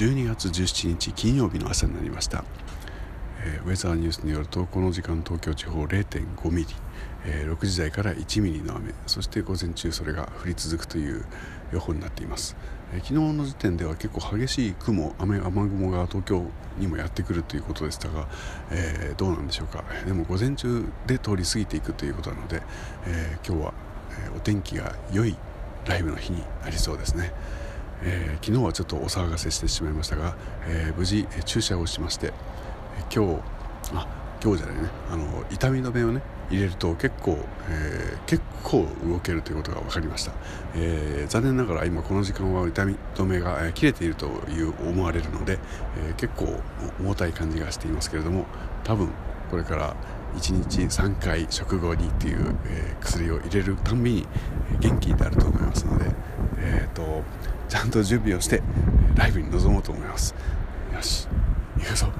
12月17日金曜日の朝になりました、えー、ウェザーニュースによるとこの時間東京地方0.5ミリ、えー、6時台から1ミリの雨。そして午前中それが降り続くという予報になっています、えー、昨日の時点では結構激しい雲雨雨雲が東京にもやってくるということでしたが、えー、どうなんでしょうか。でも午前中で通り過ぎていくということなので、え今日は、えお天気が良いライブの日になりそうですね、えー、昨日はちょっとお騒がせしてしまいましたが、えー、無事え注射をしまして、えー、今日あ今日じゃないね。あの痛み止めをね入れると結構、えー、結構動けるということが分かりました、えー、残念ながら今この時間は痛み止めが、えー、切れているという思われるので、え結構重たい感じがしていますけれども多分これから1日3回食後にっていう、え薬を入れるたんびに元気になると思いますので、えーとちゃんと準備をしてライブに臨もうと思います。よし行くぞ。